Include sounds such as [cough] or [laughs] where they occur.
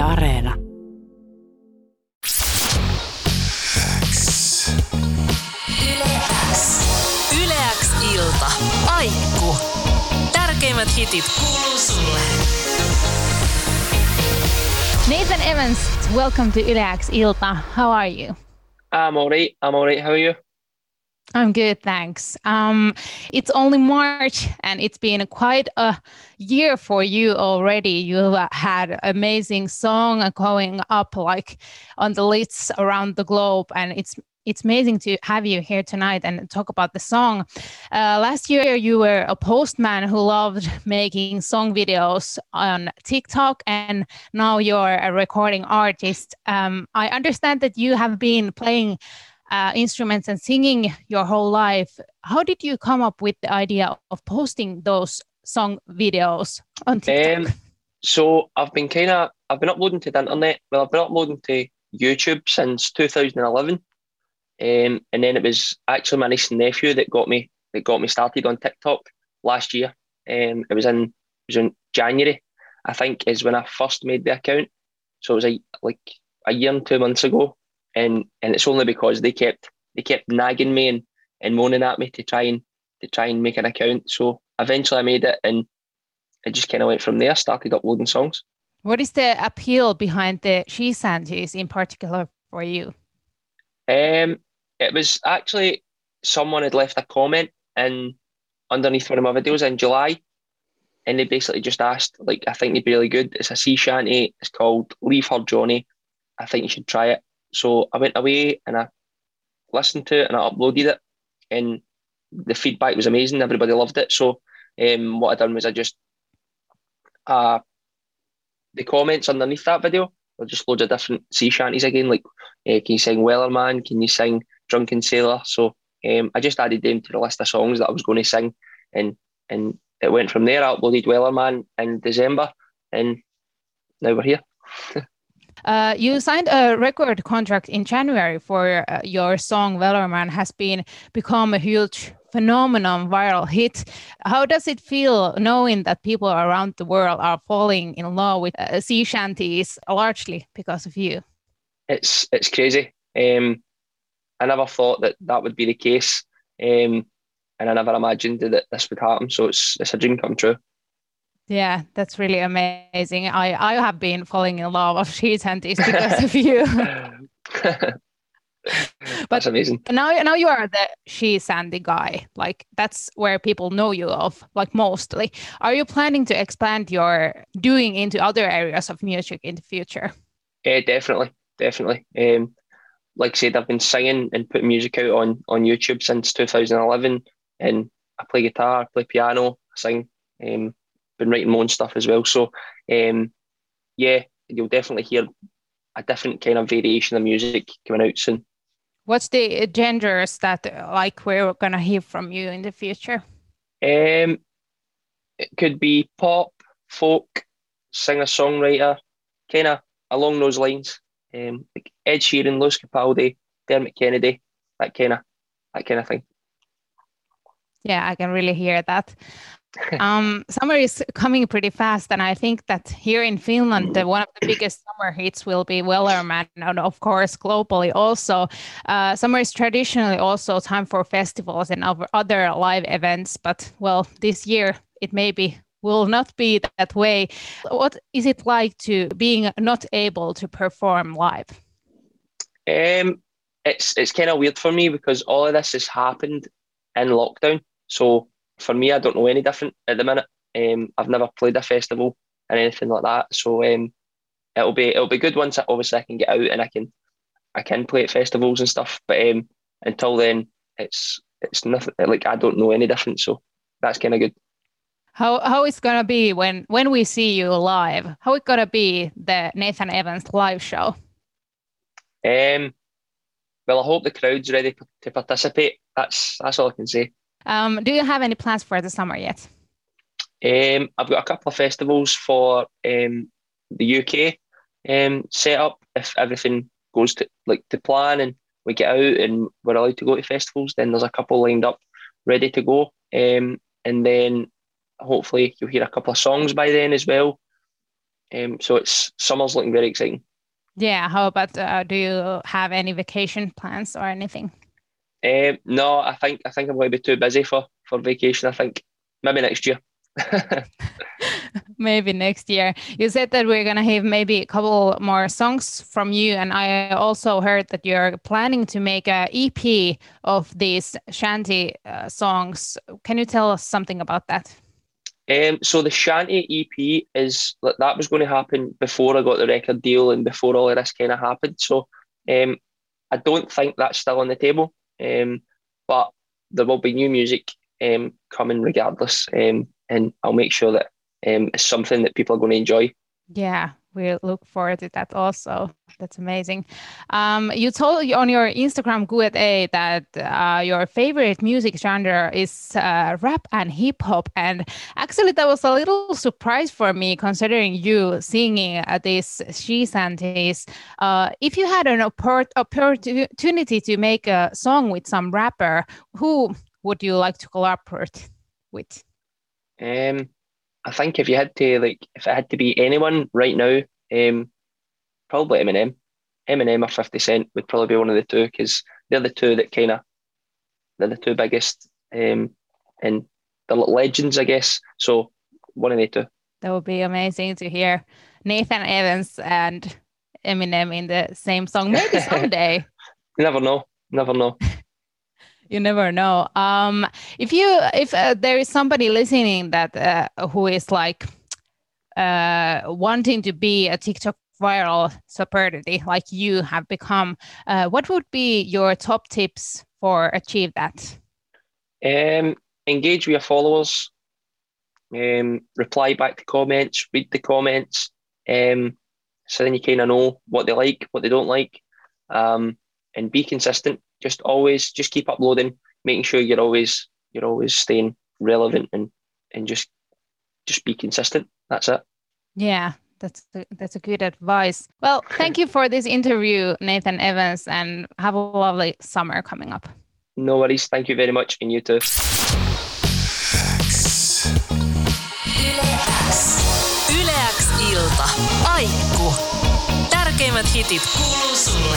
Yle Areena. Yleäks ilta. Aikku. Tärkeimmät hitit kuuluu sulle. Nathan Evans, welcome to Yleax Ilta. How are you? I'm all right. I'm all right. How are you? I'm good, thanks. Um, it's only March, and it's been quite a year for you already. You had amazing song going up like on the lists around the globe, and it's it's amazing to have you here tonight and talk about the song. Uh, last year, you were a postman who loved making song videos on TikTok, and now you're a recording artist. Um, I understand that you have been playing uh, instruments and singing your whole life. How did you come up with the idea of posting those song videos on TikTok? Um, so I've been kind of I've been uploading to the internet. Well, I've been uploading to YouTube since 2011. Um, and then it was actually my niece and nephew that got me that got me started on TikTok last year. Um, it was in it was in January, I think, is when I first made the account. So it was a, like a year and two months ago, and and it's only because they kept they kept nagging me and, and moaning at me to try and to try and make an account. So eventually I made it, and it just kind of went from there. Started uploading songs. What is the appeal behind the sea shanties in particular for you? Um, it was actually someone had left a comment in underneath one of my videos in July, and they basically just asked, like, I think they'd be really good. It's a sea shanty. It's called Leave Her Johnny. I think you should try it. So I went away and I listened to it and I uploaded it, and the feedback was amazing. Everybody loved it. So um, what I done was I just uh the comments underneath that video were just loads of different sea shanties again. Like, uh, can you sing Wellerman? Can you sing Drunken Sailor? So um, I just added them to the list of songs that I was going to sing, and and it went from there. I uploaded Wellerman in December, and now we're here. [laughs] Uh, you signed a record contract in January for uh, your song Wellerman has been become a huge phenomenon, viral hit. How does it feel knowing that people around the world are falling in love with uh, sea shanties largely because of you? It's it's crazy. Um, I never thought that that would be the case, um, and I never imagined that this would happen. So it's it's a dream come true. Yeah, that's really amazing. I, I have been falling in love with sea shanties because of you. [laughs] [laughs] that's amazing. Now, now you are the sea shanty guy. Like that's where people know you of, like mostly. Are you planning to expand your doing into other areas of music in the future? Yeah, definitely, definitely. Um, like I said, I've been singing and putting music out on on YouTube since 2011, and I play guitar, I play piano, I sing. Um, been writing my own stuff as well. So, um, yeah, you'll definitely hear a different kind of variation of music coming out soon. What's the genres that like we're gonna hear from you in the future? Um, it could be pop, folk, singer songwriter, kind of along those lines. Um, like Ed Sheeran, Lewis Capaldi, Dermot Kennedy, that kind of that kind of thing. Yeah, I can really hear that um, [laughs] summer is coming pretty fast, and I think that here in Finland, the, one of the biggest summer hits will be Wellerman, and of course globally also. Uh, summer is traditionally also time for festivals and other live events, but well, this year it maybe will not be that way. What is it like to being not able to perform live? Um, it's it's kind of weird for me because all of this has happened in lockdown, so for me, I don't know any different at the minute. Um, I've never played a festival or anything like that, so um, it'll be it'll be good once I, obviously I can get out and I can I can play at festivals and stuff. But um, until then, it's it's nothing like I don't know any different. So that's kind of good. How how it's gonna be when when we see you live? How it gonna be the Nathan Evans live show? Um, well, I hope the crowd's ready to participate. That's that's all I can say. Um, do you have any plans for the summer yet? Um, I've got a couple of festivals for um, the UK um, set up. If everything goes to like to plan and we get out and we're allowed to go to festivals, then there's a couple lined up ready to go. Um, and then hopefully you'll hear a couple of songs by then as well. Um, so it's summer's looking very exciting. Yeah. How about uh, do you have any vacation plans or anything? Um, no, I think I think I'm going to be too busy for for vacation. I think maybe next year. [laughs] maybe next year. You said that we're gonna have maybe a couple more songs from you, and I also heard that you're planning to make a EP of these shanty uh, songs. Can you tell us something about that? Um, so the Shanty EP is that was going to happen before I got the record deal and before all of this kind of happened. So um, I don't think that's still on the table. Um, but there will be new music um, coming regardless, um, and I'll make sure that um, it's something that people are going to enjoy. Yeah, we look forward to that also. That's amazing. Um, you told on your Instagram Q&A that uh, your favorite music genre is uh, rap and hip hop, and actually that was a little surprise for me considering you singing at these sea shanties. Uh, if you had an oppor- opportunity to make a song with some rapper, who would you like to collaborate with? Um, I think if you had to like, if it had to be anyone right now, um, probably Eminem. Eminem or Fifty Cent would probably be one of the two because they're the two that kind of they're the two biggest, um, and they're legends, I guess. So one of the two. That would be amazing to hear Nathan Evans and Eminem in the same song. Maybe [laughs] someday. you never know. Never know. You never know. Um, if you if uh, there is somebody listening that uh, who is like uh, wanting to be a TikTok viral celebrity like you have become, uh, what would be your top tips for achieve that? Um, engage with your followers. Um, reply back to comments. Read the comments. Um, so then you kind of know what they like, what they don't like, um, and be consistent just always just keep uploading, making sure you're always you're always staying relevant and and just just be consistent. That's it. Yeah, that's a, that's a good advice. Well, thank you for this interview, Nathan Evans, and have a lovely summer coming up. No worries. Thank you very much, and you too. ilta. Aikku. Tärkeimmät hitit kuuluu sulle.